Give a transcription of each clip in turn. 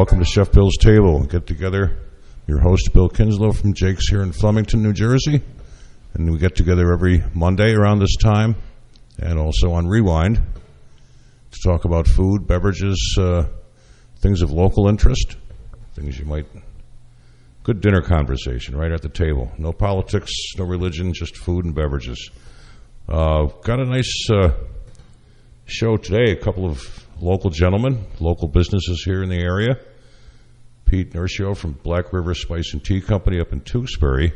Welcome to Chef Bill's Table. Get together. Your host, Bill Kinslow from Jake's here in Flemington, New Jersey. And we get together every Monday around this time and also on Rewind to talk about food, beverages, uh, things of local interest, things you might. Good dinner conversation right at the table. No politics, no religion, just food and beverages. Uh, got a nice uh, show today. A couple of local gentlemen, local businesses here in the area. Pete Nirchio from Black River Spice and Tea Company up in Tewksbury,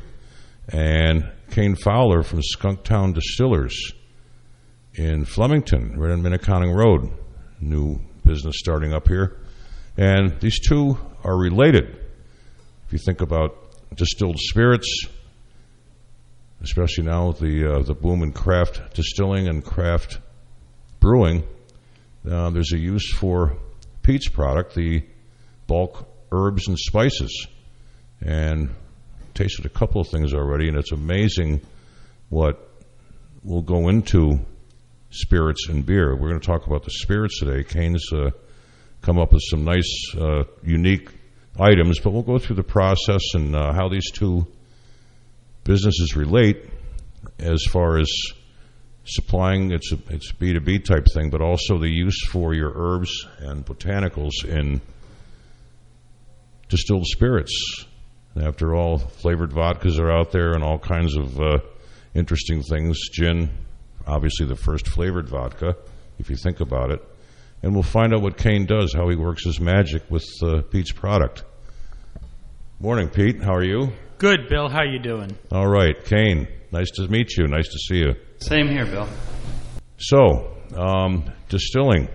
and Caine Fowler from Skunktown Distillers in Flemington, right on Minneakoning Road. New business starting up here. And these two are related. If you think about distilled spirits, especially now with the, uh, the boom in craft distilling and craft brewing, uh, there's a use for Pete's product, the bulk herbs and spices. And tasted a couple of things already, and it's amazing what will go into spirits and beer. We're going to talk about the spirits today. Caine's uh, come up with some nice, uh, unique items, but we'll go through the process and uh, how these two businesses relate as far as supplying it's a it's B two B type thing, but also the use for your herbs and botanicals in distilled spirits. After all, flavored vodkas are out there and all kinds of uh, interesting things. Gin, obviously the first flavored vodka, if you think about it. And we'll find out what Caine does, how he works his magic with uh, Pete's product. Morning, Pete. How are you? Good, Bill. How you doing? All right, Caine. Nice to meet you. Nice to see you. Same here, Bill. So, um, distilling.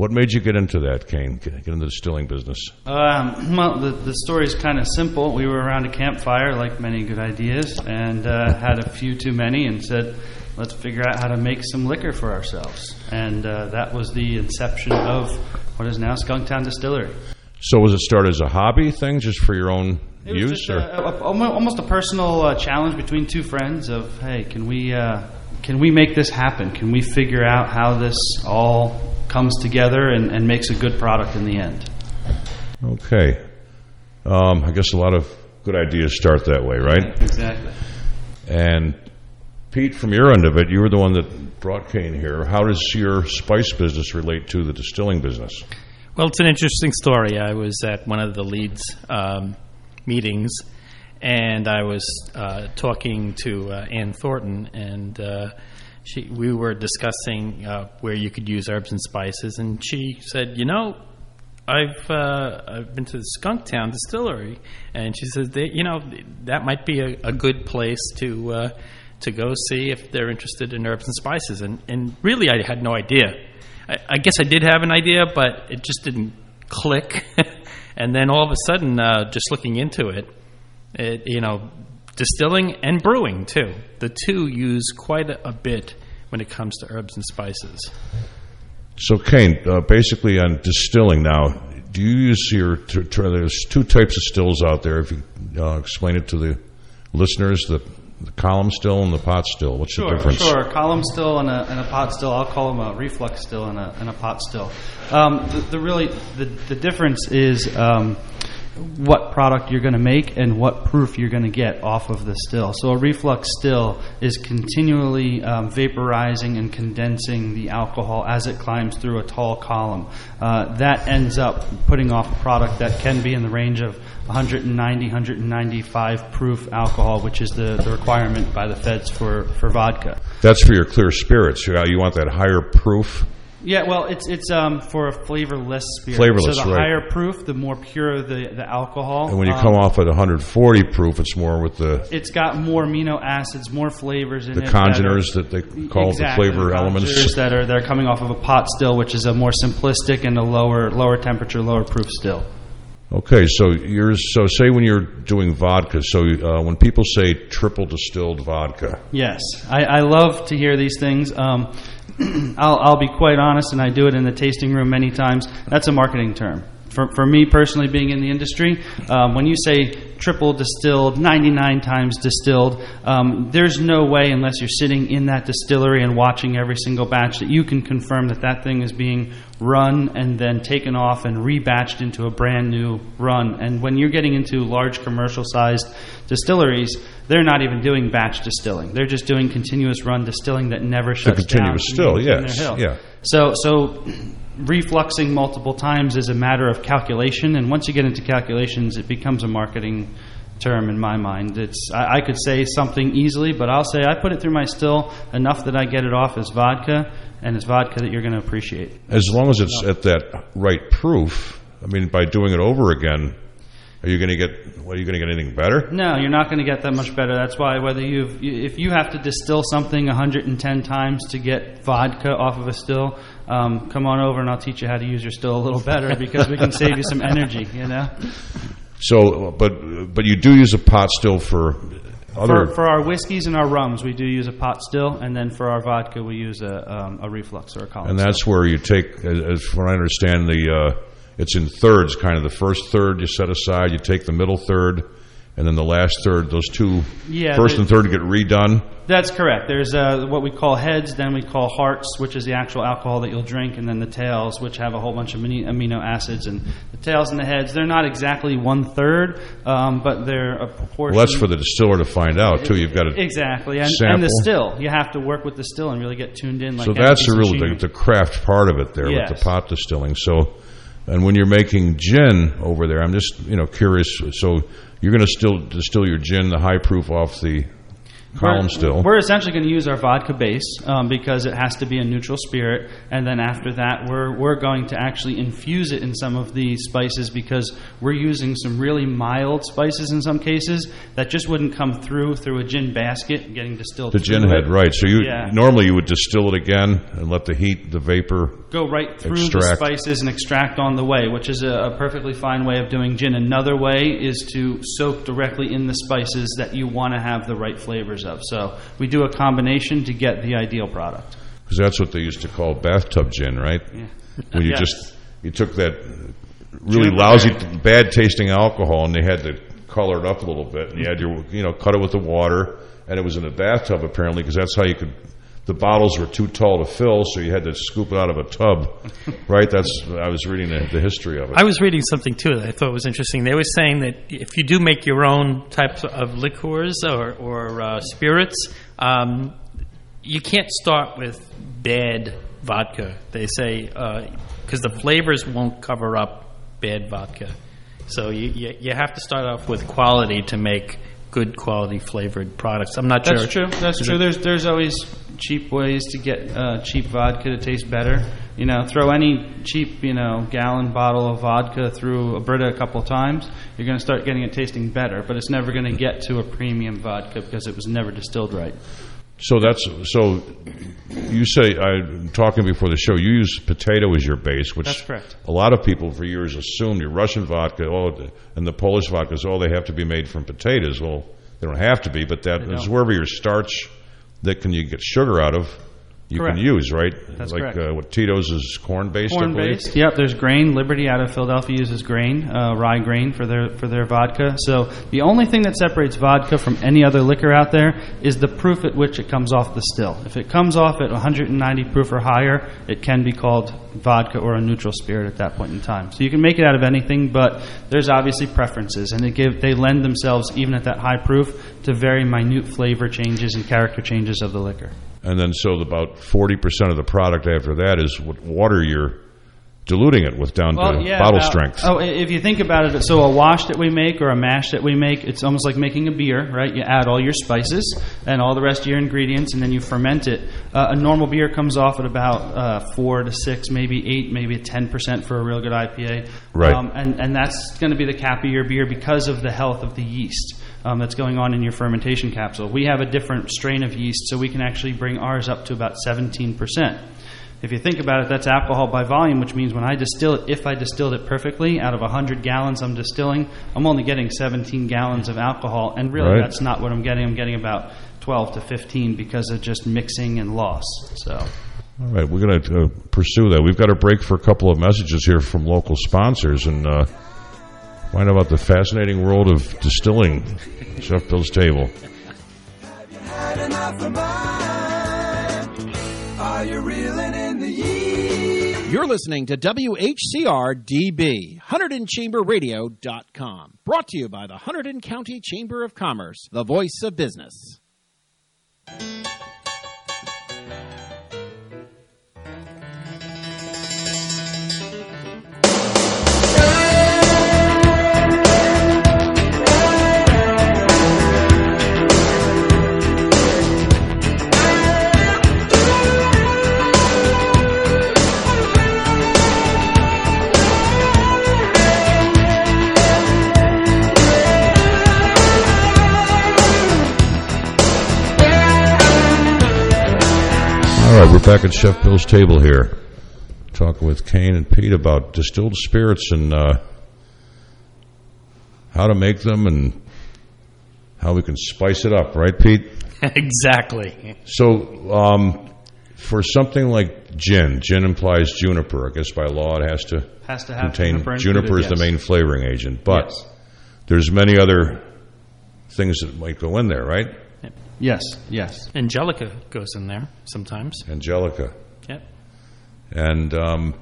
What made you get into that, Caine? Get into the distilling business? Um, well, the, the story is kind of simple. We were around a campfire, like many good ideas, and uh, had a few too many, and said, "Let's figure out how to make some liquor for ourselves." And uh, that was the inception of what is now Skunktown Distillery. So, was it started as a hobby thing, just for your own It was use, just or a, a, a- almost a personal uh, challenge between two friends of, "Hey, can we uh, can we make this happen? Can we figure out how this all comes together and, and makes a good product in the end?" okay? Um, I guess a lot of good ideas start that way, right? Exactly. And Pete, from your end of it, you were the one that brought Caine here. How does your spice business relate to the distilling business? Well, it's an interesting story. I was at one of the leads um, meetings, and I was uh, talking to uh, Ann Thornton, and uh, she, we were discussing uh, where you could use herbs and spices, and she said, "You know, I've uh, I've been to the Skunktown Distillery, and she says, they, you know, that might be a, a good place to." Uh, to go see if they're interested in herbs and spices, and and really I had no idea. I, I guess I did have an idea, but it just didn't click. and then all of a sudden, uh, just looking into it, it, you know, distilling and brewing too. The two use quite a, a bit when it comes to herbs and spices. So, Caine, uh, basically on distilling now, do you use your? T- t- there's two types of stills out there. If you uh, explain it to the listeners, the, the column still and the pot still. What's the difference? sure. Column still and a, and a pot still. I'll call them a reflux still and a, and a pot still. Um, the, the really the, the difference is um, what product you're going to make and what proof you're going to get off of the still. So a reflux still is continually um, vaporizing and condensing the alcohol as it climbs through a tall column. Uh, that ends up putting off a product that can be in the range of 190, 195 proof alcohol, which is the, the requirement by the feds for, for vodka. That's for your clear spirits. You, you want that higher proof. Yeah, well, it's it's um, for a flavorless spirit. Flavorless, so the right. higher proof, the more pure the, the alcohol. And when you Um, come off at 140 proof, it's more with the it's got more amino acids, more flavors in the it. that are- congeners that they call Exactly, the flavor the elements. congeners that are that are coming off of a pot still, which is a more simplistic and a lower lower temperature, lower proof still. Okay, so you're so say when you're doing vodka. So uh, when people say triple distilled vodka, Yes, I, I love to hear these things. Um, I'll, I'll be quite honest, and I do it in the tasting room many times. That's a marketing term. for, for me personally, being in the industry, um, when you say triple distilled, 99 times distilled, um, there's no way, unless you're sitting in that distillery and watching every single batch, that you can confirm that that thing is being run and then taken off and rebatched into a brand new run. And when you're getting into large commercial sized distilleries, they're not even doing batch distilling. They're just doing continuous run distilling that never shuts continuous down. still, yes, yeah. So, so refluxing multiple times is a matter of calculation, and once you get into calculations, it becomes a marketing term in my mind. It's I, I could say something easily, but I'll say I put it through my still enough that I get it off as vodka, and it's vodka that you're going to appreciate. As long as it's at that right proof, I mean, by doing it over again, are you going to get? What, are you going to get anything better? No, you're not going to get that much better. That's why whether you've if you have to distill something 110 times to get vodka off of a still, um, come on over and I'll teach you how to use your still a little better because we can save you some energy. You know. So, but but you do use a pot still for other. For, for our whiskeys and our rums, we do use a pot still, and then for our vodka, we use a, um, a reflux or a column. and that's where you take, as, as from what I understand, the uh, it's in thirds. Kind of the first third you set aside. You take the middle third, and then the last third. Those two, Yeah, first and third, get redone. That's correct. There's uh, what we call heads, then we call hearts, which is the actual alcohol that you'll drink, and then the tails, which have a whole bunch of amino acids. And the tails and the heads, they're not exactly one third, um, but they're a proportion. Well, that's for the distiller to find out too. You've got to. Exactly, and, and the still. You have to work with the still and really get tuned in. Like So that's the real the, the craft part of it there with the pot distilling. So, and when you're making gin over there, I'm just you know curious. So you're going to still distill your gin, the high proof off the column We're- still. We're essentially going to use our vodka base um, because it has to be a neutral spirit, and then after that, we're we're going to actually infuse it in some of the spices because we're using some really mild spices in some cases that just wouldn't come through through a gin basket getting distilled. The gin head, it. right? So you Yeah. normally you would distill it again and let the heat, the vapor. Go right through Extract. the spices and extract on the way, which is a, a perfectly fine way of doing gin. Another way is to soak directly in the spices that you want to have the right flavors of. So we do a combination to get the ideal product. Because that's what they used to call bathtub gin, right? Yeah. When you Yes. just you took that really Juniper lousy, berry. bad tasting alcohol, and they had to color it up a little bit, and you had your you know cut it with the water, and it was in a bathtub apparently because that's how you could. The bottles were too tall to fill, so you had to scoop it out of a tub, right? That's I was reading the, the history of it. I was reading something too that I thought was interesting. They were saying that if you do make your own types of liqueurs or, or uh, spirits, um, you can't start with bad vodka. They say because the flavors won't cover up bad vodka. So you, you you have to start off with quality to make good quality flavored products. I'm not That's sure. That's true. That's Is true. it- There's there's always cheap ways to get uh, cheap vodka to taste better. You know, throw any cheap you know gallon bottle of vodka through a Brita a couple times, you're going to start getting it tasting better. But it's never going to get to a premium vodka because it was never distilled right. So that's so. You say I talking before the show. You use potato as your base, which That's correct. A lot of people for years assumed your Russian vodka, oh, and the Polish vodka vodkas, oh, they have to be made from potatoes. Well, they don't have to be, but that is is wherever your starch that can you get sugar out of, you Correct. can use, right? That's like correct. Uh, what Tito's is corn based. Corn based. Yep. There's grain. Liberty out of Philadelphia uses grain, uh, rye grain for their for their vodka. So the only thing that separates vodka from any other liquor out there is the proof at which it comes off the still. If it comes off at 190 proof or higher, it can be called vodka or a neutral spirit at that point in time. So you can make it out of anything, but there's obviously preferences, and they give they lend themselves even at that high proof to very minute flavor changes and character changes of the liquor. And then so about forty percent of the product after that is what water you're diluting it with down to bottle about- strength. Oh, if you think about it, so a wash that we make or a mash that we make, it's almost like making a beer, right? You add all your spices and all the rest of your ingredients, and then you ferment it. Uh, a normal beer comes off at about uh, four to six, maybe eight, maybe ten percent for a real good IPA. Right. Um, and and that's going to be the cap of your beer because of the health of the yeast. Um, that's going on in your fermentation capsule. We have a different strain of yeast, so we can actually bring ours up to about 17%. If you think about it, that's alcohol by volume, which means when I distill it, if I distilled it perfectly, out of 100 gallons I'm distilling, I'm only getting 17 gallons of alcohol, and really Right. that's not what I'm getting. I'm getting about 12 to 15 because of just mixing and loss. So, All right, we're going to uh, pursue that. We've got a break for a couple of messages here from local sponsors and uh, find out about the fascinating world of distilling. Chef Bill's Table. You're listening to WHCR DB, HunterdonChamberRadio.com. Brought to you by the Hunterdon County Chamber of Commerce, the voice of business. Right, we're back at Chef Bill's table here, talking with Caine and Pete about distilled spirits and uh, how to make them and how we can spice it up, right, Pete? exactly. So, um, for something like gin, gin implies juniper. I guess by law it has to Has to have contain juniper juniper, is the main flavoring agent, but Yes. there's many other things that might go in there, right? Yes, yes. Angelica goes in there sometimes. Angelica. Yep. And um,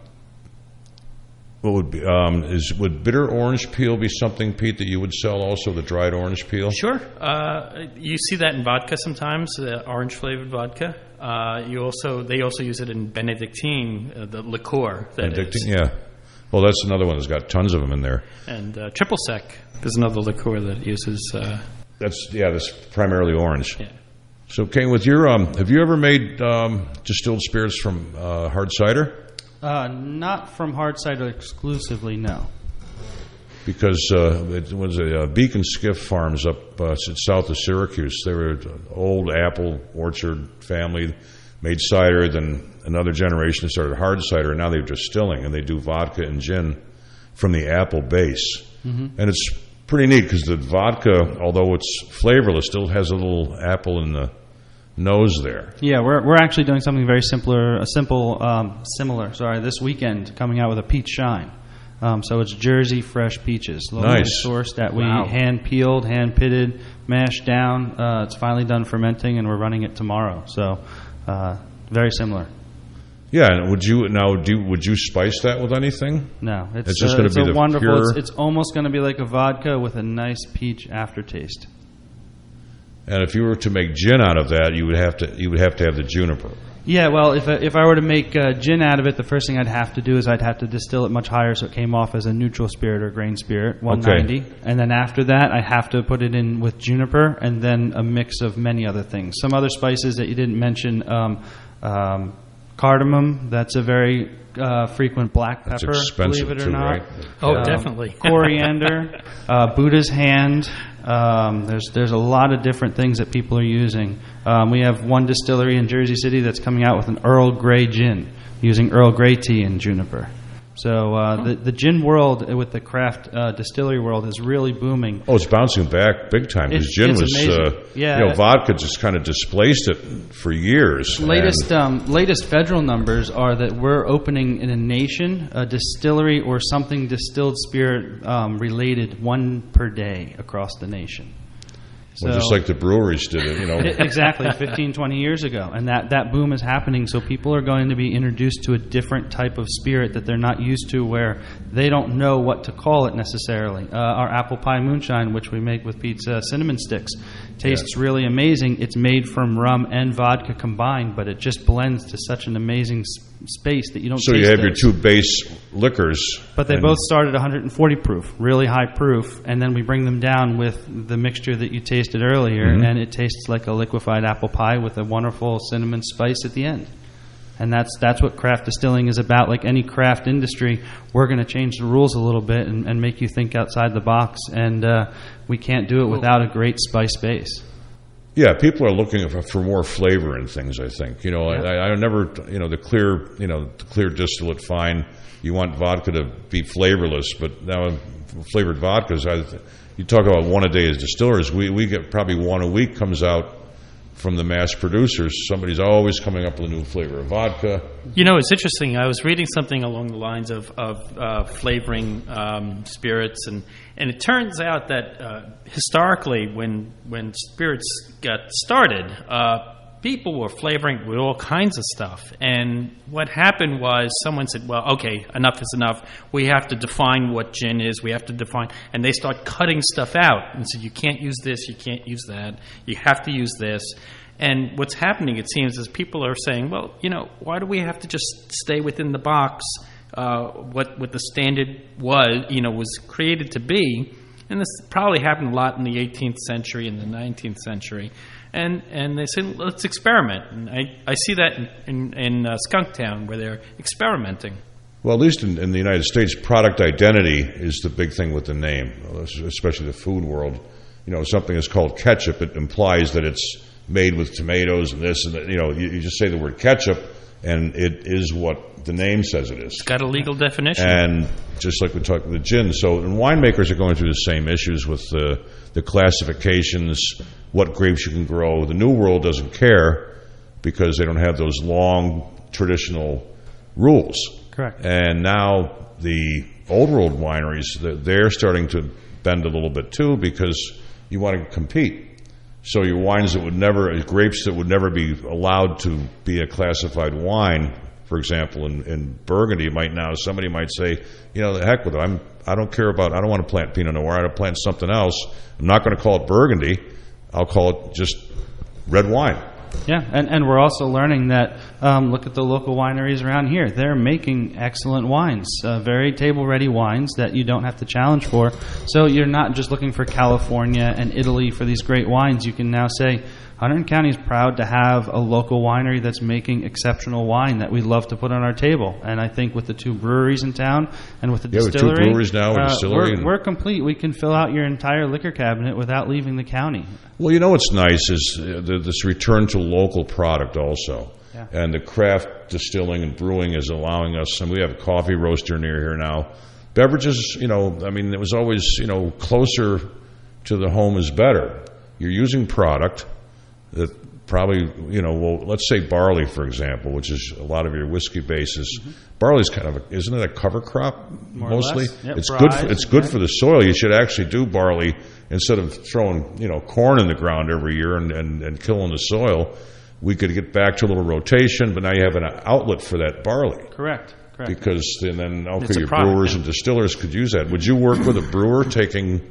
what would be um, is would bitter orange peel be something, Pete, that you would sell also the dried orange peel? Sure. Uh, you see that in vodka sometimes, the orange flavored vodka. Uh, you also they also use it in Benedictine, uh, the liqueur. that Benedictine, is. yeah. Well, that's another one that's got tons of them in there. And uh, triple sec is another liqueur that uses. That's yeah, that's primarily orange. yeah. So, Caine, with your um, have you ever made um, distilled spirits from uh, hard cider? Uh, not from hard cider exclusively, no. Because uh, it was a uh, Beak and Skiff Farms up uh, south of Syracuse. They were an old apple orchard family, made cider. Then another generation started hard cider, and now they're distilling, and they do vodka and gin from the apple base. And it's pretty neat because the vodka, although it's flavorless, still has a little apple in the nose there. Yeah, we're, we're actually doing something very simpler, a simple, um, similar. Sorry, this weekend coming out with a peach shine. Um, so it's Jersey fresh peaches, locally Nice. sourced that we Wow. hand peeled, hand pitted, mashed down. Uh, it's finally done fermenting, and we're running it tomorrow. So uh, very similar. Yeah, and would you now do? Would you spice that with anything? No, it's, It's just gonna it's be a the wonderful. pure- It's, it's almost going to be like a vodka with a nice peach aftertaste. And if you were to make gin out of that, you would have to you would have to have the juniper. Yeah, well, if I, if I were to make uh, gin out of it, the first thing I'd have to do is I'd have to distill it much higher so it came off as a neutral spirit or grain spirit, 190. And then after that, I have to put it in with juniper and then a mix of many other things. Some other spices that you didn't mention, um, um, cardamom. That's a very uh, frequent black That's pepper. expensive believe it or too, not. right? Oh, Um, definitely. coriander, uh, Buddha's hand. Um, there's there's a lot of different things that people are using. Um, we have one distillery in Jersey City that's coming out with an Earl Grey gin using Earl Grey tea and juniper. So uh, the the gin world with the craft uh, distillery world is really booming. Oh, it's bouncing back big time because gin was, uh, Yeah. you know, vodka just kind of displaced it for years. Latest um, latest federal numbers are that we're opening in a nation a distillery or something distilled spirit um, related one per day across the nation. Well, just like the breweries did it, you know. Exactly 15 20 years ago and that, that boom is happening so people are going to be introduced to a different type of spirit that they're not used to where they don't know what to call it necessarily uh, our apple pie moonshine which we make with pizza cinnamon sticks tastes really amazing it's made from rum and vodka combined but it just blends to such an amazing space that you don't so you have your two base liquors, But they both start at 140 proof, really high proof, and then we bring them down with the mixture that you tasted earlier, Mm-hmm. and it tastes like a liquefied apple pie with a wonderful cinnamon spice at the end. And that's that's what craft distilling is about. Like any craft industry, we're going to change the rules a little bit and, and make you think outside the box. And uh, we can't do it without a great spice base. Yeah, people are looking for, for more flavor in things. I think you know. I, I never, you know, the clear, you know, the clear distillate fine. You want vodka to be flavorless, but now flavored vodkas. I, you talk about one a day as distillers. We we get probably one a week comes out from the mass producers. Somebody's always coming up with a new flavor of vodka. You know, it's interesting. I was reading something along the lines of, of uh, flavoring um, spirits, and, and it turns out that uh, historically, when, when spirits got started, uh, people were flavoring with all kinds of stuff. And what happened was someone said, well, okay, enough is enough. We have to define what gin is. We have to define. And they start cutting stuff out and said, you can't use this, you can't use that, you have to use this. And what's happening, it seems, is people are saying, well, you know, why do we have to just stay within the box? Uh, what what the standard was, you know, was created to be, and this probably happened a lot in the 18th century and the 19th century. And and they say let's experiment. And I, I see that in in, in uh, Skunktown where they're experimenting. Well, at least in, in the United States, product identity is the big thing with the name, especially the food world. You know, something is called ketchup. It implies that it's made with tomatoes and this and that. You know, you, you just say the word ketchup, and it is what the name says it is. It's got a legal definition. And just like we talked with the gin, so and winemakers are going through the same issues with the, the classifications, what grapes you can grow. The New World doesn't care because they don't have those long traditional rules. Correct. And now the Old World wineries, they're- they're starting to bend a little bit too because you want to compete. So your wines that would never, grapes that would never be allowed to be a classified wine, for example, in, in Burgundy, might now somebody might say, you know, the heck with it. I'm, I don't care about. I don't want to plant Pinot Noir. I want to plant something else. I'm not going to call it Burgundy. I'll call it just red wine. Yeah, and, and we're also learning that um, look at the local wineries around here. They're making excellent wines, uh, very table ready wines that you don't have to challenge for. So you're not just looking for California and Italy for these great wines. You can now say, Hunterdon County is proud to have a local winery that's making exceptional wine that we love to put on our table. And I think with the two breweries in town and with the Yeah, with two distillery, breweries now, uh, distillery we're, we're complete. We can fill out your entire liquor cabinet without leaving the county. Well, you know what's nice is uh, the, this return to local product also. Yeah. And the craft distilling and brewing is allowing us, and we have a coffee roaster near here now. Beverages, you know, I mean, it was always, you know, closer to the home is better. You're using product that probably, you know, well, let's say barley, for example, which is a lot of your whiskey bases. Barley's kind of, a, isn't it a cover crop Mm-hmm. More or mostly? Yep, it's good. For, it's good for the soil. You should actually do barley instead of throwing, you know, corn in the ground every year and, and, and killing the soil. We could get back to a little rotation, but now you have an outlet for that barley Correct. Correct. because and then It's okay, your product, brewers yeah. and distillers could use that. Would you work with a brewer taking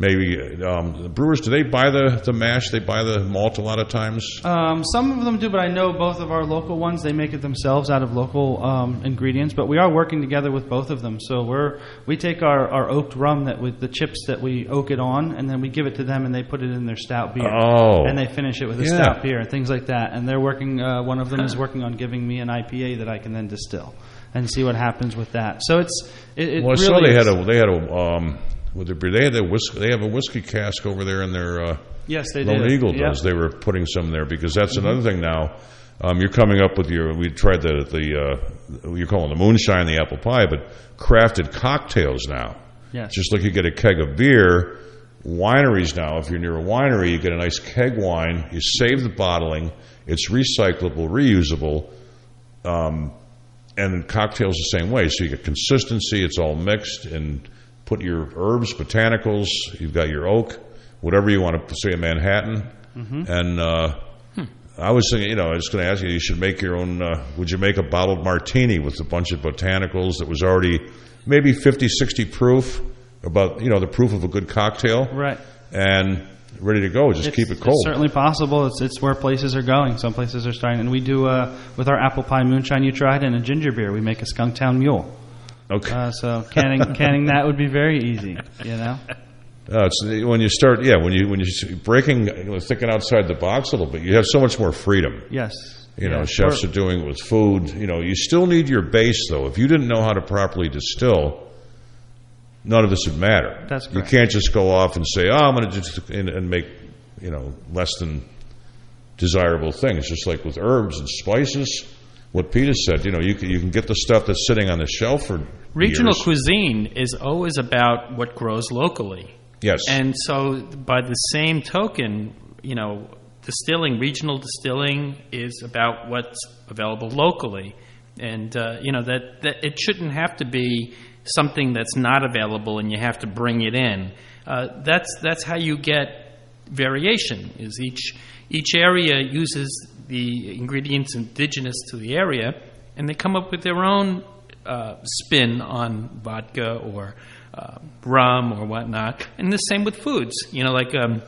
maybe um, the brewers? Do they buy the the mash? They buy the malt a lot of times. Um, some of them do, but I know both of our local ones. They make it themselves out of local um, ingredients. But we are working together with both of them. So we're we take our, our oaked rum that with the chips that we oak it on, and then we give it to them, and they put it in their stout beer. Oh. and they finish it with a Yeah. stout beer and things like that. And they're working. Uh, one of them is working on giving me an IPA that I can then distill and see what happens with that. So it's it, it Well, I really saw they had a they had a would there be, they had a whiskey they have a whiskey cask over there in their. Uh, yes they Lone did. Eagle does. They were putting some there because that's Mm-hmm. another thing now. Um, you're coming up with your. We tried the the uh, you're calling the moonshine, the apple pie, but crafted cocktails now. Yes. Just like you get a keg of beer, wineries now. If you're near a winery, you get a nice keg wine. You save the bottling. It's recyclable, reusable. Um, and cocktails the same way. So you get consistency. It's all mixed and put your herbs, botanicals. You've got your oak, whatever you want to say, Manhattan. And uh, I was thinking, you know, I was going to ask you, you should make your own. Uh, would you make a bottled martini with a bunch of botanicals that was already maybe 50, 60 proof, about you know the proof of a good cocktail, Right. and ready to go. Just It's- keep it cold. It's certainly possible. It's, it's where places are going. Some places are starting, and we do uh, with our apple pie moonshine you tried and a ginger beer. We make a Skunktown Mule. Okay. Uh, so canning canning that would be very easy. You know. Uh, it's when you start, yeah, when you when you are breaking, thinking outside the box a little bit, you have so much more freedom. Yes. You know, Yeah. chefs We're- doing it with food. You know, you still need your base though. If you didn't know how to properly distill, none of this would matter. That's You can't just go off and say, "Oh, I'm going to just and, and make you know less than desirable things." Just like with herbs and spices, what Peter said. You know, you can, you can get the stuff that's sitting on the shelf for Regional years. cuisine is always about what grows locally. Yes, And so, by the same token, you know, distilling, regional distilling, is about what's available locally, and uh, you know that, that it shouldn't have to be something that's not available and you have to bring it in. Uh, that's that's how you get variation. Is each each area uses the ingredients indigenous to the area, and they come up with their own uh, spin on vodka or uh, rum or whatnot. And the same with foods. You know, like um,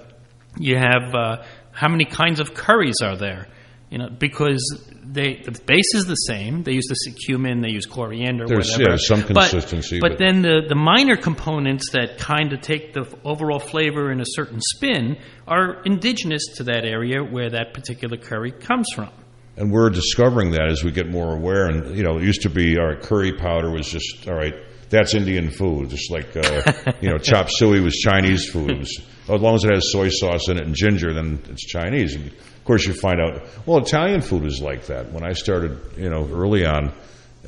you have uh, how many kinds of curries are there? You know, because they the base is the same. They use the cumin, they use coriander, There's, whatever. yeah, some But- consistency, But, but- then the, the minor components that kind of take the overall flavor in a certain spin are indigenous to that area where that particular curry comes from. And we're discovering that as we get more aware. And you know, it used to be our curry powder was just all right. That's Indian food, just like uh, you know, chop suey was Chinese food. Was, as long as it has soy sauce in it and ginger, then it's Chinese. And of course, you find out. Well, Italian food is like that. When I started, you know, early on,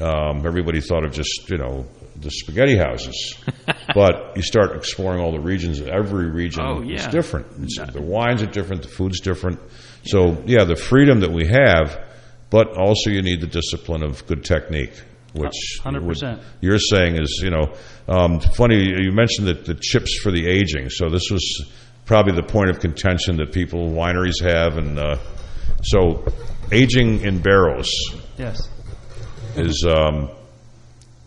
um, everybody thought of just you know the spaghetti houses. but you start exploring all the regions. Every region Oh, is different. It's, the wines are different. The food's different. So yeah, the freedom that we have, but also you need the discipline of good technique, which 100%. you're saying is you know um, funny. You mentioned that the chips for the aging. So this was probably the point of contention that people wineries have, and uh, so aging in barrels Yes. is um,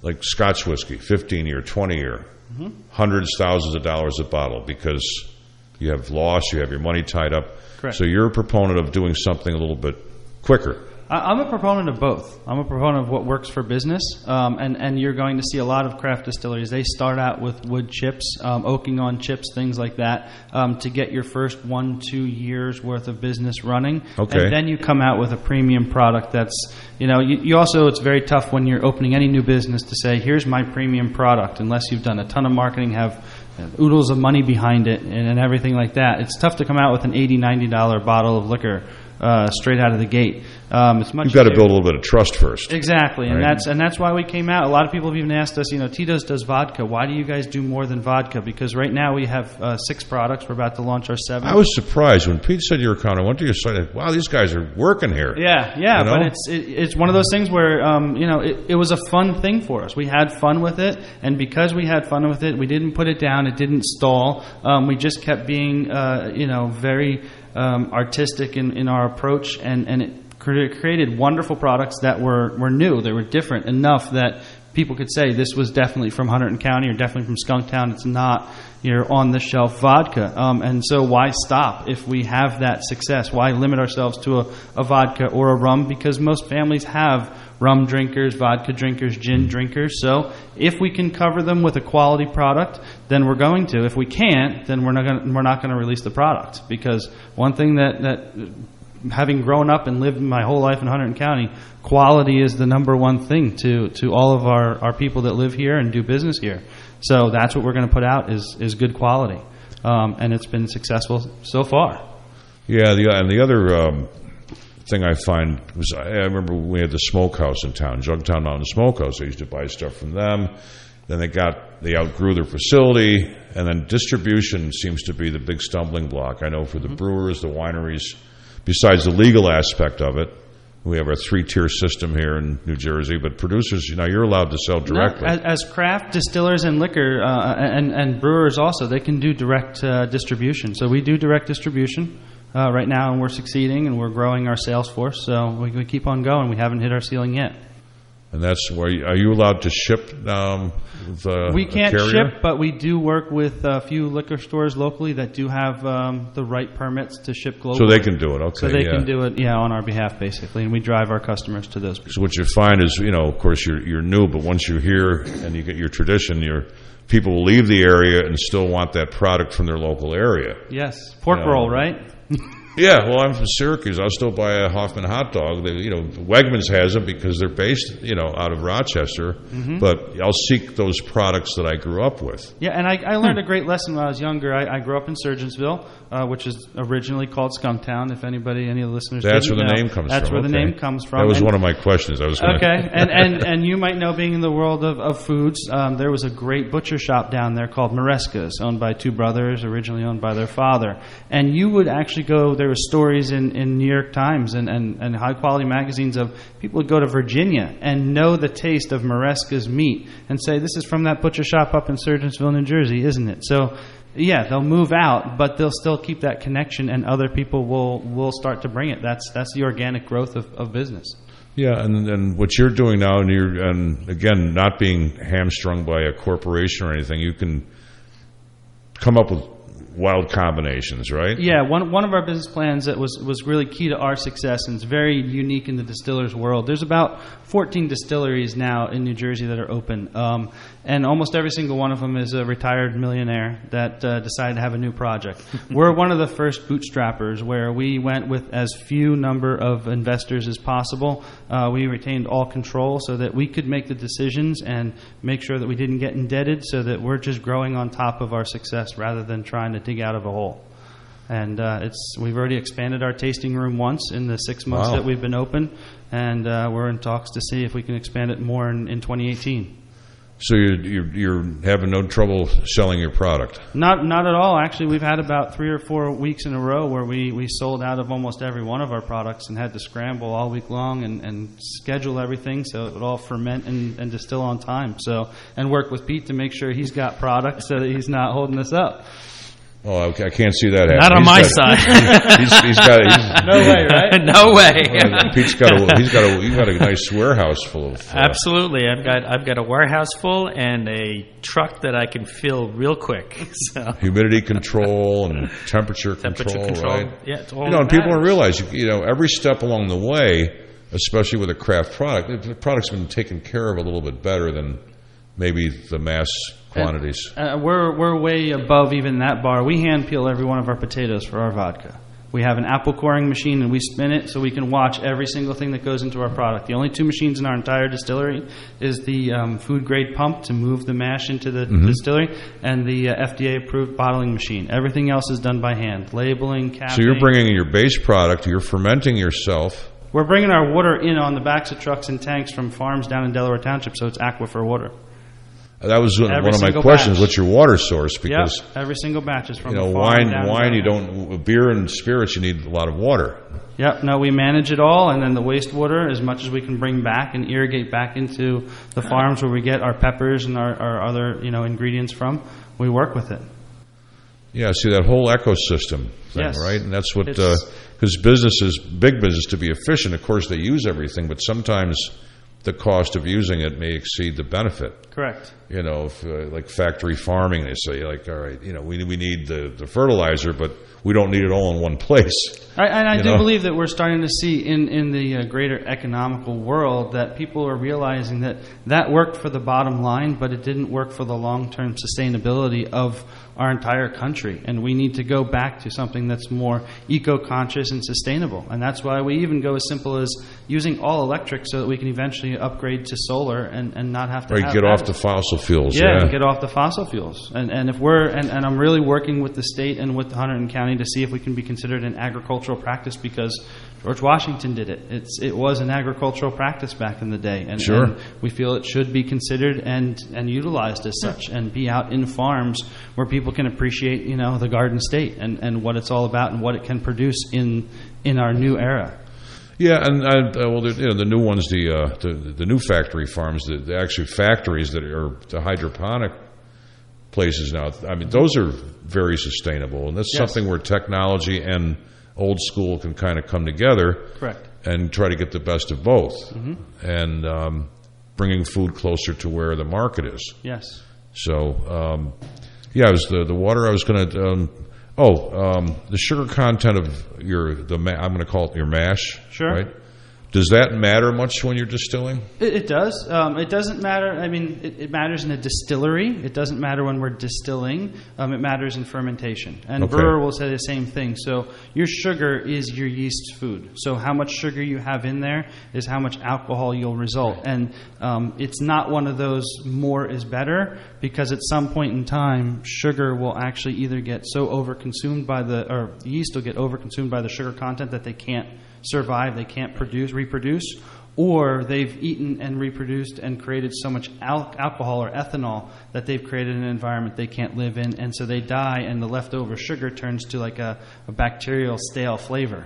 like Scotch whiskey, 15 year, 20 year, Mm-hmm. hundreds, thousands of dollars a bottle because you have loss, you have your money tied up. Correct. So you're a proponent of doing something a little bit quicker. I- I'm a proponent of both. I'm a proponent of what works for business, um, and and you're going to see a lot of craft distilleries. They start out with wood chips, um, oaking on chips, things like that, um, to get your first one two years worth of business running. Okay. And then you come out with a premium product that's you know you, you also it's very tough when you're opening any new business to say here's my premium product unless you've done a ton of marketing have oodles of money behind it and, and everything like that. It's tough to come out with an 80 90 dollar bottle of liquor uh, straight out of the gate. Um, it's much You've got to easier- build a little bit of trust first. Exactly, and Right. that's and that's why we came out. A lot of people have even asked us, you know, Tito's does vodka. Why do you guys do more than vodka? Because right now we have uh, six products. We're about to launch our seventh. I was surprised when Pete said you were coming. I went to your site. Wow, these guys are working here. Yeah, yeah, You know? but it's it, it's one of those things where um, you know it, it was a fun thing for us. We had fun with it, and because we had fun with it, we didn't put it down. It didn't stall. Um, we just kept being uh, you know very um, artistic in, in our approach, and and it created wonderful products that were were new. They were different enough that people could say this was definitely from Hunterdon County or definitely from Skunktown. It's not your on the shelf vodka. Um, and so why stop if we have that success? Why limit ourselves to a, a vodka or a rum? Because most families have rum drinkers, vodka drinkers, gin drinkers. So if we can cover them with a quality product, then we're going to. If we can't, then we're not going we're not going to release the product. Because one thing that that having grown up and lived my whole life in Hunterdon County, quality is the number one thing to, to all of our, our people that live here and do business here. So that's what we're going to put out is, is good quality. Um, and it's been successful so far. Yeah, the, and the other um, thing I find was I remember we had the smokehouse in town, Jugtown Mountain Smokehouse. I used to buy stuff from them. Then they got they outgrew their facility, and then distribution seems to be the big stumbling block. I know for the brewers, the wineries. Besides the legal aspect of it, we have a three-tier system here in New Jersey. But producers, you know, you're allowed to sell directly. As, as craft distillers and liquor uh, and, and brewers also, they can do direct uh, distribution. So we do direct distribution uh, right now, and we're succeeding, and we're growing our sales force. So we, we keep on going. We haven't hit our ceiling yet. And that's where you, are you allowed to ship um, the We can't carrier? ship, but we do work with a few liquor stores locally that do have um, the right permits to ship globally. so they can do it. Okay, So they yeah. can do it, yeah, on our behalf, basically, and we drive our customers to those. So what you find is, you know, of course, you're you're new, but once you're here and you get your tradition, your people will leave the area and still want that product from their local area. Yes, pork Yeah. roll, right? Yeah, well, I'm from Syracuse. I'll still buy a Hofmann hot dog. They, you know, Wegmans has them because they're based, you know, out of Rochester. Mm-hmm. But I'll seek those products that I grew up with. Yeah, and I, I learned a great lesson when I was younger. I, I grew up in Sergeantsville, uh, which is originally called Skunktown. If anybody, any of the listeners, That's where the know. name comes That's from. where the name comes from. That was And- one of my questions. I was gonna, Okay, and, and and you might know, being in the world of, of foods, um, there was a great butcher shop down there called Maresca's, owned by two brothers, originally owned by their father. And you would actually go. There there were stories in, in New York Times and, and, and high quality magazines of people would go to Virginia and know the taste of Maresca's meat and say, This is from that butcher shop up in Sergeantsville, New Jersey, isn't it? So, yeah, they'll move out, but they'll still keep that connection, and other people will, will start to bring it. That's, that's the organic growth of, of business. Yeah, and and what you're doing now, and you're and again not being hamstrung by a corporation or anything, you can come up with wild combinations, right? Yeah, one one of our business plans that was was really key to our success and it's very unique in the distillers world. There's about 14 distilleries now in New Jersey that are open, um, and almost every single one of them is a retired millionaire that uh, decided to have a new project. We're one of the first bootstrappers where we went with as few number of investors as possible. Uh, we retained all control so that we could make the decisions and make sure that we didn't get indebted, so that we're just growing on top of our success rather than trying to dig out of a hole. And uh, it's we've already expanded our tasting room once in the six months Wow. that we've been open, and uh, we're in talks to see if we can expand it more in, in 2018. So you're, you're you're having no trouble selling your product. Not not at all. Actually, we've had about three or four weeks in a row where we, we sold out of almost every one of our products and had to scramble all week long and, and schedule everything so it would all ferment and, and distill on time. So and work with Pete to make sure he's got product so that he's not holding us up. Oh, I I can't see that happening. Not on He's my got- side. He's, he's got. He's, No way, right? no way. uh, Pete's got a. He's got a. He's got a nice warehouse full of. Uh, Absolutely, I've got I've got a warehouse full and a truck that I can fill real quick. So humidity control and temperature, temperature control, control, right? yeah, it's all You know, and people don't matters. realize, you, you know, every step along the way, especially with a craft product, the product's been taken care of a little bit better than maybe the mass quantities. Uh, we're we're way above even that bar. We hand peel every one of our potatoes for our vodka. We have an apple coring machine and we spin it so we can watch every single thing that goes into our product. The only two machines in our entire distillery is the um, food grade pump to move the mash into the distillery and the uh, FDA approved bottling machine. Everything else is done by hand. Labeling, capping. So you're bringing your base product, you're fermenting yourself. We're bringing our water in on the backs of trucks and tanks from farms down in Delaware Township, so it's aquifer water. That was one Every of my questions. batch. What's your water source? Because Yep, every single batch is from you know, the farm wine, wine, you don't beer and spirits. You need a lot of water. Yep. No, we manage it all, and then the wastewater, as much as we can bring back and irrigate back into the farms where we get our peppers and our, our other you know ingredients from. We work with it. Yeah, see that whole ecosystem thing, Yes. right? And that's what uh, because businesses, big business, to be efficient, of course, they use everything, but sometimes the cost of using it may exceed the benefit. Correct. You know, if, uh, like factory farming, they say, like, all right, you know, we we need the, the fertilizer, but we don't need it all in one place. I, and I do know? believe that we're starting to see in, in the uh, greater economical world that people are realizing that that worked for the bottom line, but it didn't work for the long term sustainability of our entire country. And we need to go back to something that's more eco conscious and sustainable. And that's why we even go as simple as using all electric so that we can eventually upgrade to solar and, and not have to Right, have get off the fossil fuels. Yeah, Yeah, get off the fossil fuels. And and if we're and, and I'm really working with the state and with Hunterdon County to see if we can be considered an agricultural practice because George Washington did it. It's it was an agricultural practice back in the day, and, Sure. and we feel it should be considered and and utilized as such, and be out in farms where people can appreciate you know the Garden State and and what it's all about and what it can produce in in our new era. Yeah, and uh, well, the, you know, the new ones, the, uh, the the new factory farms, the, the actually factories that are the hydroponic places now. I mean, those are very sustainable, and that's Yes. something where technology and old school can kind of come together Correct. and try to get the best of both, Mm-hmm. and um, bringing food closer to where the market is. Yes. So, um, yeah, it was the the water. I was going to. Um, oh, um, the sugar content of your the ma- I'm going to call it your mash. Sure. Right. Does that matter much when you're distilling? It, it does. Um, it doesn't matter. I mean, it, it matters in a distillery. It doesn't matter when we're distilling. Um, it matters in fermentation. And Okay. brewer will say the same thing. So your sugar is your yeast's food. So how much sugar you have in there is how much alcohol you'll result. And um, it's not one of those more is better because at some point in time, sugar will actually either get so overconsumed by the or yeast will get overconsumed by the sugar content that they can't survive, they can't produce, reproduce, or they've eaten and reproduced and created so much al- alcohol or ethanol that they've created an environment they can't live in, and so they die, and the leftover sugar turns to like a, a bacterial stale flavor.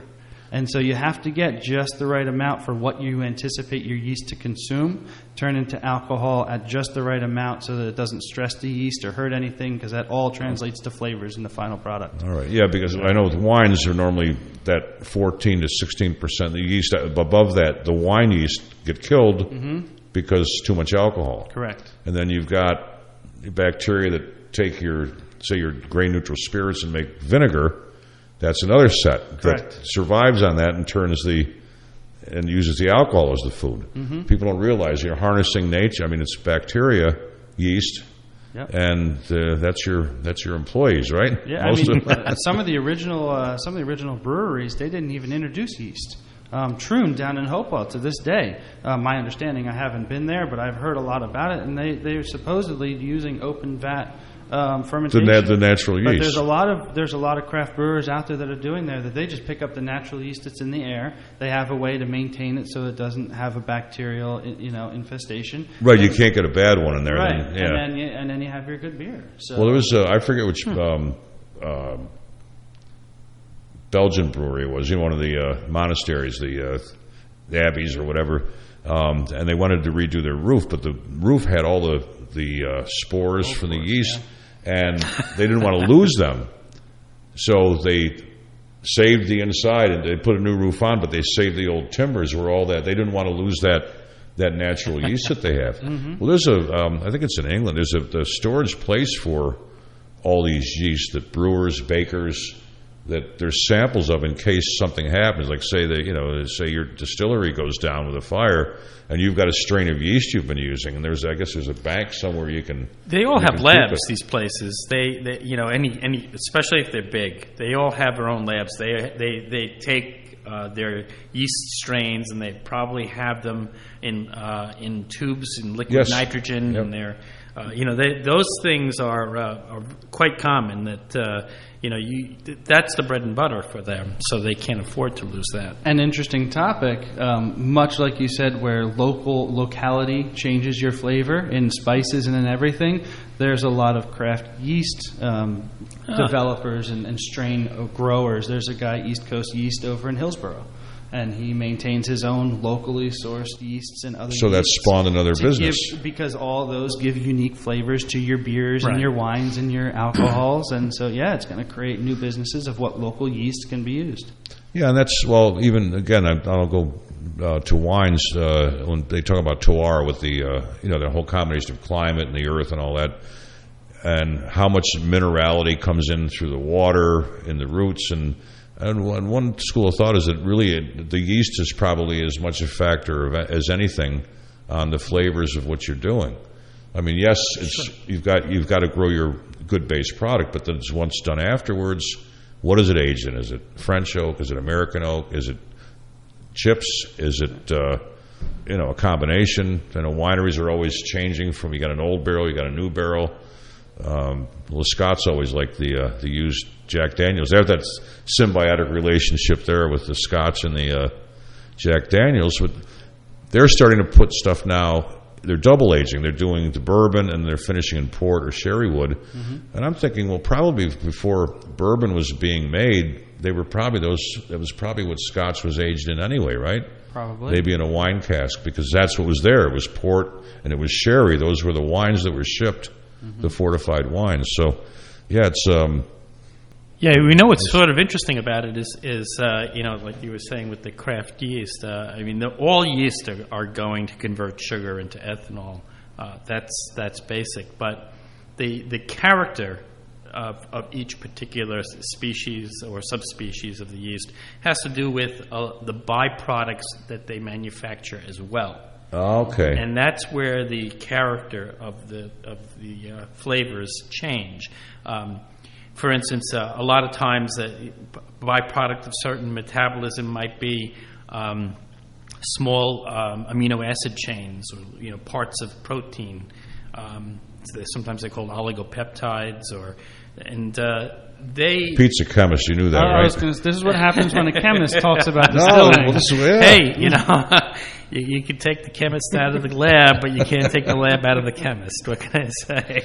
And so you have to get just the right amount for what you anticipate your yeast to consume, turn into alcohol at just the right amount so that it doesn't stress the yeast or hurt anything, because that all translates to flavors in the final product. All right, yeah, because I know the wines are normally that 14 to 16 percent. The yeast above that, the wine yeast get killed mm-hmm. because too much alcohol. Correct. And then you've got bacteria that take your, say, your grain neutral spirits and make vinegar. That's another set Correct. that survives on that and turns the and uses the alcohol as the food. Mm-hmm. People don't realize you're harnessing nature. I mean, it's bacteria, yeast, Yep. and uh, that's your that's your employees, right? Yeah, Most I mean, of some of the original uh, some of the original breweries they didn't even introduce yeast. Um, Troon down in Hopewell to this day, uh, my understanding, I haven't been there, but I've heard a lot about it, and they they're supposedly using open vat um, the, fermentation. na- the natural But yeast. there's a lot of there's a lot of craft brewers out there that are doing there that they just pick up the natural yeast that's in the air. They have a way to maintain it so it doesn't have a bacterial you know infestation. Right, you can't get a bad one in there. Right, then, yeah. and then you, and then you have your good beer. So well, there was uh, I forget which Hmm. um, uh, Belgian brewery it was. You know, one of the uh, monasteries, the, uh, the abbeys or whatever, um, and they wanted to redo their roof, but the roof had all the the uh, spores from the yeast, and they didn't want to lose them, so they saved the inside and they put a new roof on, but they saved the old timbers where all that they didn't want to lose that that natural yeast that they have. Well, there's a um, I think it's in England. There's a, a storage place for all these yeast that brewers, bakers, that there's samples of in case something happens. Like say that you know, say your distillery goes down with a fire, and you've got a strain of yeast you've been using, and there's I guess there's a bank somewhere you can. They all have labs. These places, they, they, you know, any, any, especially if they're big, they all have their own labs. They, they, they take uh, their yeast strains and they probably have them in, uh, in tubes in liquid Yes. nitrogen, Yep. and they're, uh, you know, they, those things are, uh, are quite common. That, uh, you know, you, that's the bread and butter for them, so they can't afford to lose that. An interesting topic, um, much like you said, where local locality changes your flavor in spices and in everything. There's a lot of craft yeast um, developers and, and strain growers. There's a guy, East Coast Yeast, over in Hillsborough, and he maintains his own locally sourced yeasts and other. So that spawned another business. give- because all those give unique flavors to your beers Right. and your wines and your alcohols, and so yeah, it's going to create new businesses of what local yeast can be used. Yeah, and that's well. Even again, I, I'll go uh, to wines uh, when they talk about terroir with the uh, you know the whole combination of climate and the earth and all that, and how much minerality comes in through the water in the roots and. And one, one school of thought is that really it, the yeast is probably as much a factor of, as anything on the flavors of what you're doing. I mean, yes, it's you've got you've got to grow your good base product, but then it's once done afterwards. What is it aged in? Is it French oak? Is it American oak? Is it chips? Is it uh, you know a combination? I know wineries are always changing. From you got an old barrel, you got a new barrel. Um, Scots always like the uh, the used Jack Daniels. They have that symbiotic relationship there with the Scots and the uh, Jack Daniels. But they're starting to put stuff now. They're double aging. They're doing the bourbon and they're finishing in port or sherry wood. And I'm thinking, well, probably before bourbon was being made, they were probably those. That was probably what Scotch was aged in anyway, right? Probably. Maybe in a wine cask because that's what was there. It was port and it was sherry. Those were the wines that were shipped, the fortified wines. So, yeah, it's um, Yeah, we know what's sort of interesting about it is, is uh, you know, like you were saying with the craft yeast. Uh, I mean, all yeast are, are going to convert sugar into ethanol. Uh, that's that's basic, but the the character of, of each particular species or subspecies of the yeast has to do with uh, the byproducts that they manufacture as well okay. and that's where the character of the of the uh, flavors change. Um, for instance, uh, a lot of times a byproduct of certain metabolism might be um, small um, amino acid chains or you know parts of protein. Um, sometimes they're called oligopeptides, or and uh, they. Pete's a chemist. You knew that, Oh, I right? gonna, this is what happens when a chemist talks about no, distilling. well, this is yeah. Hey, you know, you, you can take the chemist out of the lab, but you can't take the lab out of the chemist. What can I say?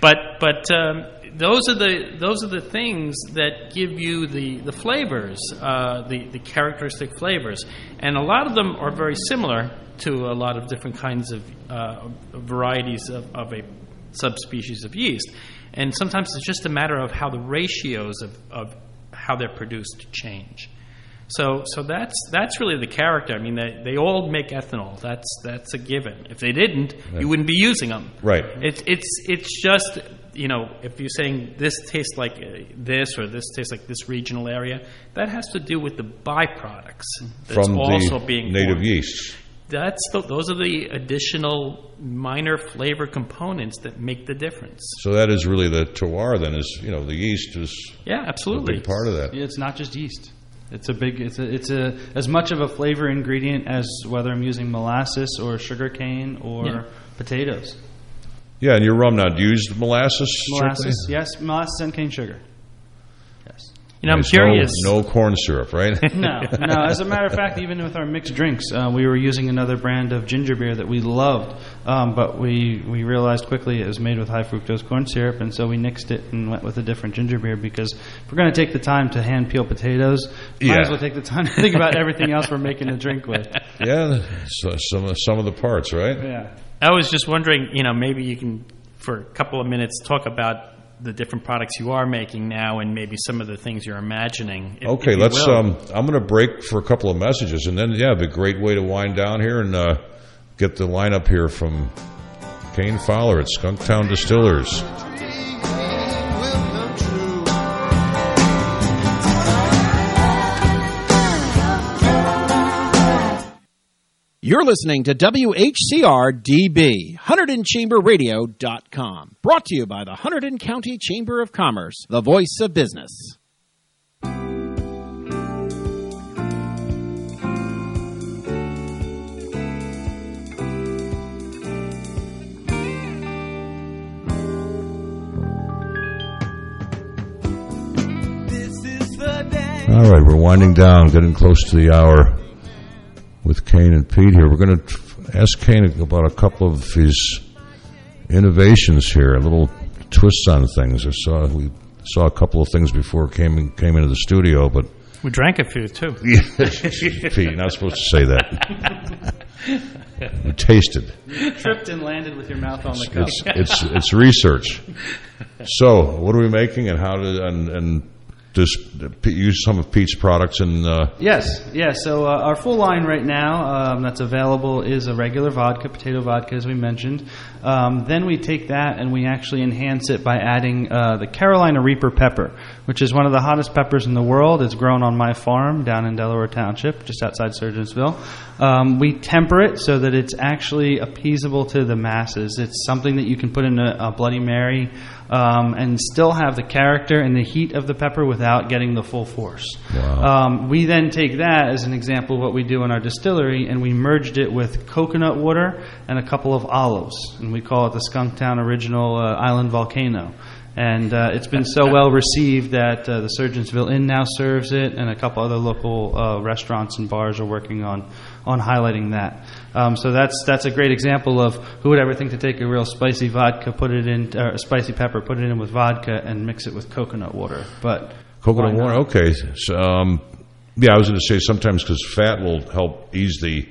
But but um, those are the those are the things that give you the the flavors, uh, the the characteristic flavors, and a lot of them are very similar to a lot of different kinds of uh, varieties of, of a subspecies of yeast. And sometimes it's just a matter of how the ratios of, of how they're produced change. So, so that's that's really the character. I mean, they, they all make ethanol. That's that's a given. If they didn't, you wouldn't be using them. Right. It's it's it's just you know if you're saying this tastes like uh, this or this tastes like this regional area, that has to do with the byproducts that's From also the being native formed. yeast. That's the, those are the additional minor flavor components that make the difference. So that is really the terroir. Then is you know the yeast is Yeah, a absolutely. big part of that. It's not just yeast. It's a big. It's a. It's a as much of a flavor ingredient as whether I'm using molasses or sugar cane or Yeah. potatoes. Yeah, and your rum now. Do you use molasses? Molasses, strictly? yes, molasses and cane sugar. Yes. You know, I'm Nice. No- curious. No, corn syrup, right? No, no. As a matter of fact, even with our mixed drinks, uh, we were using another brand of ginger beer that we loved, um, but we, we realized quickly it was made with high fructose corn syrup, and so we nixed it and went with a different ginger beer because if we're going to take the time to hand peel potatoes, might Yeah. as well take the time to think about everything else we're making a drink with. yeah, so, some of- some of the parts, right? Yeah. I was just wondering, you know, maybe you can, for a couple of minutes, talk about the different products you are making now and maybe some of the things you're imagining. if- Okay, if you let's. Um, I'm going to break for a couple of messages, and then yeah, it'd be a great way to wind down here and uh, get the lineup here from Caine Fowler at Skunktown Distillers. You're listening to WHCR DB, HunterdonChamberRadio.com. Brought to you by the Hunterdon County Chamber of Commerce, the voice of business. All right, we're winding down, getting close to the hour with Caine and Pete here. We're going to ask Caine about a couple of his innovations here, a little twists on things. I saw we saw a couple of things before came came into the studio, but we drank a few too. Pete, you're not supposed to say that. we tasted. Tripped and landed with your mouth on the cup. It's it's it's research. So, what are we making, and how did and and use some of Pete's products and uh, Yes, yes. So uh, our full line right now um, that's available is a regular vodka, potato vodka, as we mentioned. Um, then we take that and we actually enhance it by adding uh, the Carolina Reaper pepper, which is one of the hottest peppers in the world. It's grown on my farm down in Delaware Township, just outside Sergeantsville. Um, we temper it so that it's actually appeasable to the masses. It's something that you can put in a, a Bloody Mary um, and still have the character and the heat of the pepper without getting the full force. Um, we then take that as an example of what we do in our distillery, and we merged it with coconut water and a couple of olives, and we call it the Skunktown Original uh, Island Volcano. And uh, it's been so well received that uh, the Sergeantsville Inn now serves it, and a couple other local uh, restaurants and bars are working on on highlighting that. Um, so that's that's a great example of who would ever think to take a real spicy vodka, put it in, or a spicy pepper, put it in with vodka, and mix it with coconut water. But Coconut water. Okay. So, um, yeah, I was going to say sometimes because fat will help ease the.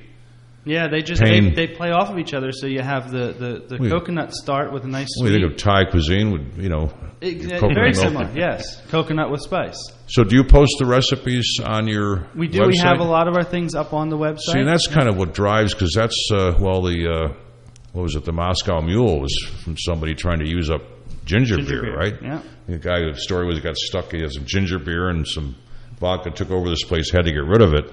Yeah, they just they, they play off of each other. So you have the the, the Well, coconut start with a nice sweet. think of Thai cuisine, would you know? Coconut very similar, yes. Coconut with spice. So, do you post the recipes on your? We do. Website? We have a lot of our things up on the website. See, and that's kind of what drives because that's uh, well the uh, what was it? The Moscow Mule was from somebody trying to use up ginger, Ginger beer, beer, right? yeah. The guy, the story was he got stuck. He had some ginger beer and some vodka. Took over this place, had to get rid of it,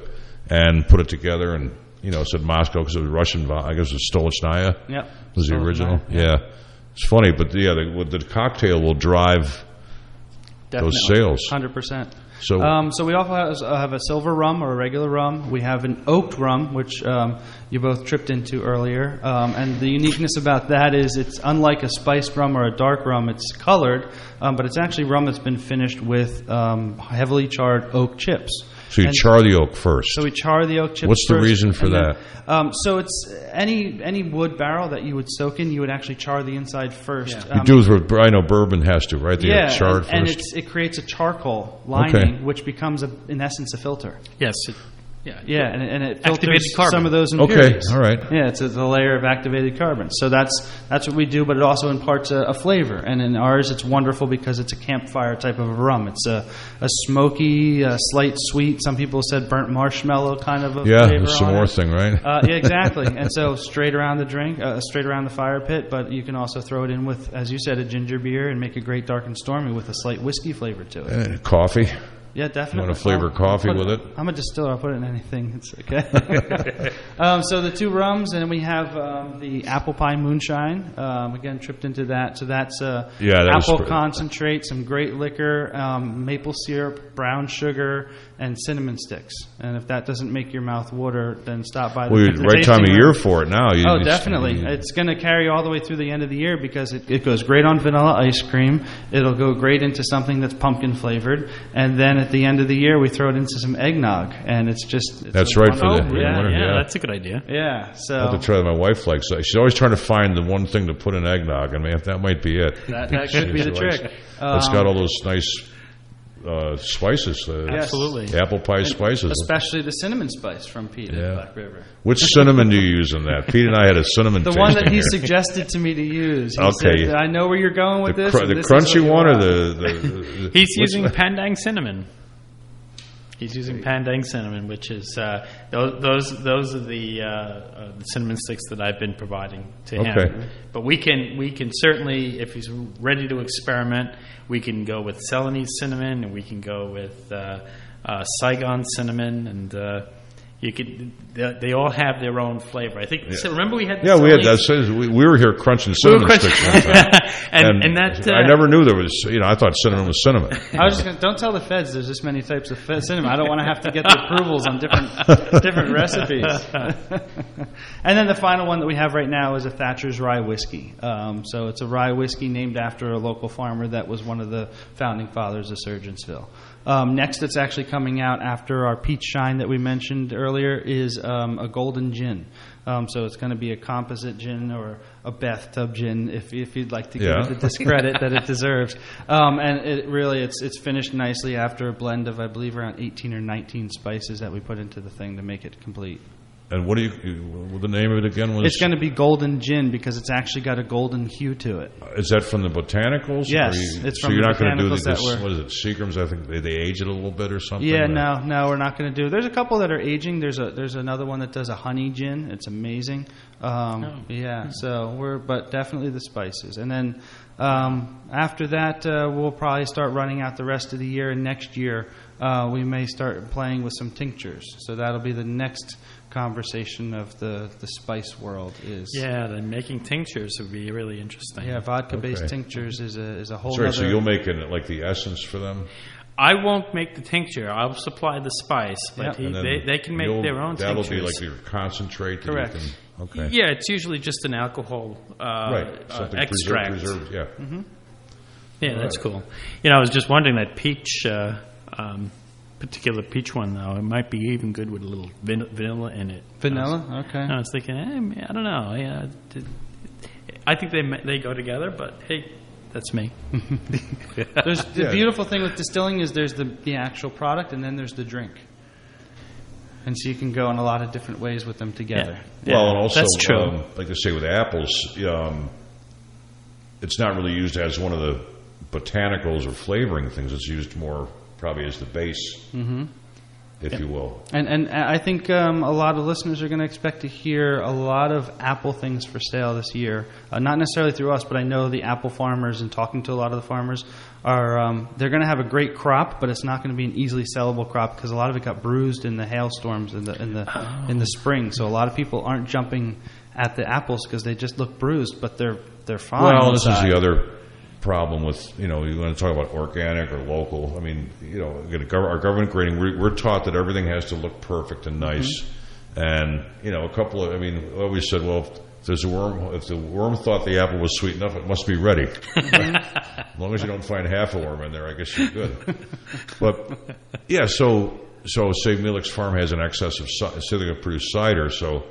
and put it together. And you know, said Moscow because it was Russian. I guess it was Stolichnaya. Yep. was the original. Yeah. it's funny, but yeah, the, the cocktail will drive those sales. Hundred percent. So- um, so we also have, uh, have a silver rum or a regular rum. We have an oaked rum, which um, you both tripped into earlier. Um, and the uniqueness about that is it's unlike a spiced rum or a dark rum. It's colored, um, but it's actually rum that's been finished with um, heavily charred oak chips. So you And- char the oak first. so we char the oak chips. What's the first, reason for and then- that? Um, so it's any any wood barrel that you would soak in, you would actually char the inside first. you Um, do with I know bourbon has to, right? They yeah, charred and, and first. it's, it creates a charcoal lining, Okay. which becomes, a, in essence, a filter. Yes. It, yeah. Yeah, and, and it filters carbon. some of those impurities. Okay, all right. Yeah, it's a, it's a layer of activated carbon. So that's that's what we do, but it also imparts a, a flavor. And in ours, it's wonderful because it's a campfire type of a rum. It's a, a smoky, a slight sweet. Some people said burnt marshmallow kind of a yeah, flavor the on s'more thing, right? Uh, yeah, exactly. and so straight around the drink, uh, straight around the fire pit. But you can also throw it in with, as you said, a ginger beer and make a great dark and stormy with a slight whiskey flavor to it. Eh, coffee. Yeah, definitely. wanna flavor I'll- coffee I'll with it? I'm a distiller. I'll put it in anything. It's okay. um, so the two rums, and then we have um, the apple pie moonshine. Um, again, tripped into that. So that's uh, Yeah, that apple concentrate, some great liquor, um, maple syrup, brown sugar, and cinnamon sticks. And if that doesn't make your mouth water, then stop by the, Well, the right time tasting of room. year for it now. You, Oh, it's- definitely. you- It's going to carry all the way through the end of the year because it, it goes great on vanilla ice cream. It'll go great into something that's pumpkin flavored. And then at the end of the year, we throw it into some eggnog. And it's just. It's That's right for wonderful- the- Yeah, winter, yeah, yeah. that's a good idea. Yeah. I So. have to try that. My wife likes that. She's always trying to find the one thing to put in eggnog. I mean, that might be it. That, that could be the likes- trick. It's Um, got all those nice uh, spices. Uh, Yes. Absolutely. Apple pie spices. Especially the cinnamon spice from Pete Yeah. at Black River. Which cinnamon do you use in that? Pete and I had a cinnamon The one that he here. suggested to me to use. He Okay. said, I know where you're going with the, this. cr- and the this crunchy what you one or the, the, the He's using the- Padang cinnamon. He's using Padang cinnamon, which is uh, those those those are the, uh, uh, the cinnamon sticks that I've been providing to Okay. him. But we can we can certainly, if he's ready to experiment, we can go with Celanese cinnamon, and we can go with uh, uh, Saigon cinnamon, and uh, you could. They, they all have their own flavor. I think. So remember we had Yeah, we had Celanese- that. We, we were here crunching We cinnamon crunching- sticks one time. and, and that uh, I never knew there was. You know, I thought cinnamon was cinnamon. I was just going to, don't tell the feds there's this many types of fe- cinnamon. I don't want to have to get the approvals on different different recipes. and then the final one that we have right now is a Thatcher's Rye Whiskey. Um, so it's a rye whiskey named after a local farmer that was one of the founding fathers of Sergeantsville. Um, next, it's actually coming out after our peach shine that we mentioned earlier is um, a golden gin. Um, so it's going to be a composite gin or a bathtub gin, if, if you'd like to give Yeah. it the discredit that it deserves. Um, and it really, it's it's finished nicely after a blend of, I believe, around 18 or 19 spices that we put into the thing to make it complete. And what do you? What the name of it again was? It's going to be golden gin because it's actually got a golden hue to it. Is that from the botanicals? Yes, Or you- it's so from you're the not going to do botanicals this. were- What is it? Seagrams? I think they, they age it a little bit or something. Yeah, or- no, no, we're not going to do. There's a couple that are aging. There's a there's another one that does a honey gin. It's amazing. Um, Yeah, so we're but definitely the spices, and then um, after that uh, we'll probably start running out the rest of the year, and next year uh, we may start playing with some tinctures. So that'll be the next conversation of the the spice world. Is Yeah, then making tinctures would be really interesting. yeah, vodka based Okay. tinctures is a is a whole. Sorry, so other- you'll make it like the essence for them, I won't make the tincture. I'll supply the spice, but Yep. he, and then they, they can make you'll- their own That'll tinctures. be like your concentrate. that you Correct. can- okay. Yeah, it's usually just an alcohol uh, Right. uh, Something extract. preserved. preserved yeah. Yeah, that's cool. You know, I was just wondering that peach, uh, um, particular peach one though, it might be even good with a little van- vanilla in it. vanilla. Okay. I was thinking, eh, man, I don't know. Yeah, did- I think they ma- they go together, but hey, that's me. There's the Yeah. beautiful thing with distilling is there's the, the actual product and then there's the drink. And so you can go in a lot of different ways with them together. Yeah, well, and also, that's true. Um, like they say with apples, um, it's not really used as one of the botanicals or flavoring things. It's used more probably as the base, mm-hmm. if you will. And and I think um, a lot of listeners are going to expect to hear a lot of apple things for sale this year. Uh, not necessarily through us, but I know the apple farmers and talking to a lot of the farmers are um, they're going to have a great crop, but it's not going to be an easily sellable crop because a lot of it got bruised in the hailstorms in the in the in the spring. So a lot of people aren't jumping at the apples because they just look bruised, but they're they're fine. Well, this is the other problem with you know you want to talk about organic or local. I mean, you know, again, gov- our government grading, we're, we're taught that everything has to look perfect and nice, mm-hmm. And you know, a couple of I mean, we always said, well, if there's a worm, if the worm thought the apple was sweet enough, it must be ready. Mm-hmm. as long as you don't find half a worm in there, I guess you're good. but yeah, so so say Melick's Farm has an excess of ci- say they're going to produce cider, so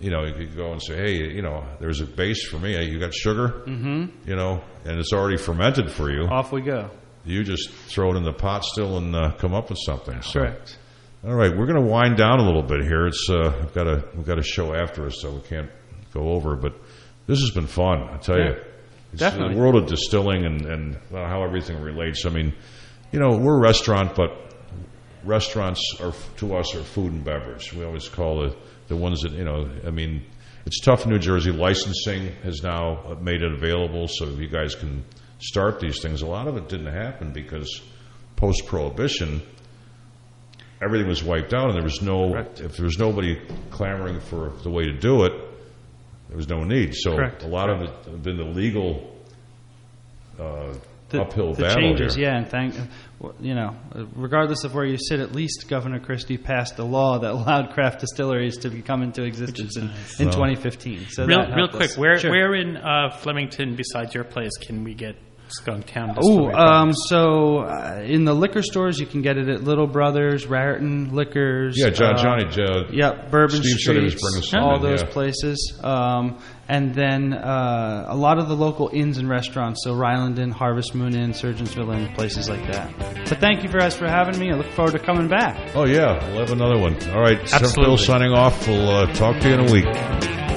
you know you could go and say, hey, you know, there's a base for me. You got sugar, mm-hmm. you know, and it's already fermented for you. Off we go. You just throw it in the pot still and uh, come up with something. So- Correct. all right, we're going to wind down a little bit here. It's uh, we've got a we've got a show after us, so we can't go over. But this has been fun. I tell Yeah, you, it's definitely. the world of distilling and and how everything relates. I mean, you know, we're a restaurant, but restaurants are to us are food and beverage. We always call it the ones that you know. I mean, it's tough in New Jersey. Licensing has now made it available, so you guys can start these things. A lot of it didn't happen because post prohibition everything was wiped out, and there was no. Correct. If there was nobody clamoring for the way to do it, there was no need. So Correct. a lot of it have been the legal uh, The, uphill the battle changes, here. yeah, and thank you know, regardless of where you sit, at least Governor Christie passed a law that allowed craft distilleries to come into existence in, in Well- 2015. So Real, real quick, us. where Sure. where in uh, Flemington, besides your place, can we get Skunktown? Oh, Distillery um, so uh, in the liquor stores, you can get it at Little Brothers, Raritan Liquors. Yeah, John, uh, Johnny, Joe. Yep, Bourbon Steve said he was Streets, bringing some all in, those yeah. places, um, and then uh, a lot of the local inns and restaurants. So Ryland Inn, Harvest Moon Inn, Sergeantsville Inn, places like that. But thank you guys for having me. I look forward to coming back. Oh yeah, we'll have another one. All right, Bill signing off. We'll uh, talk to you in a week.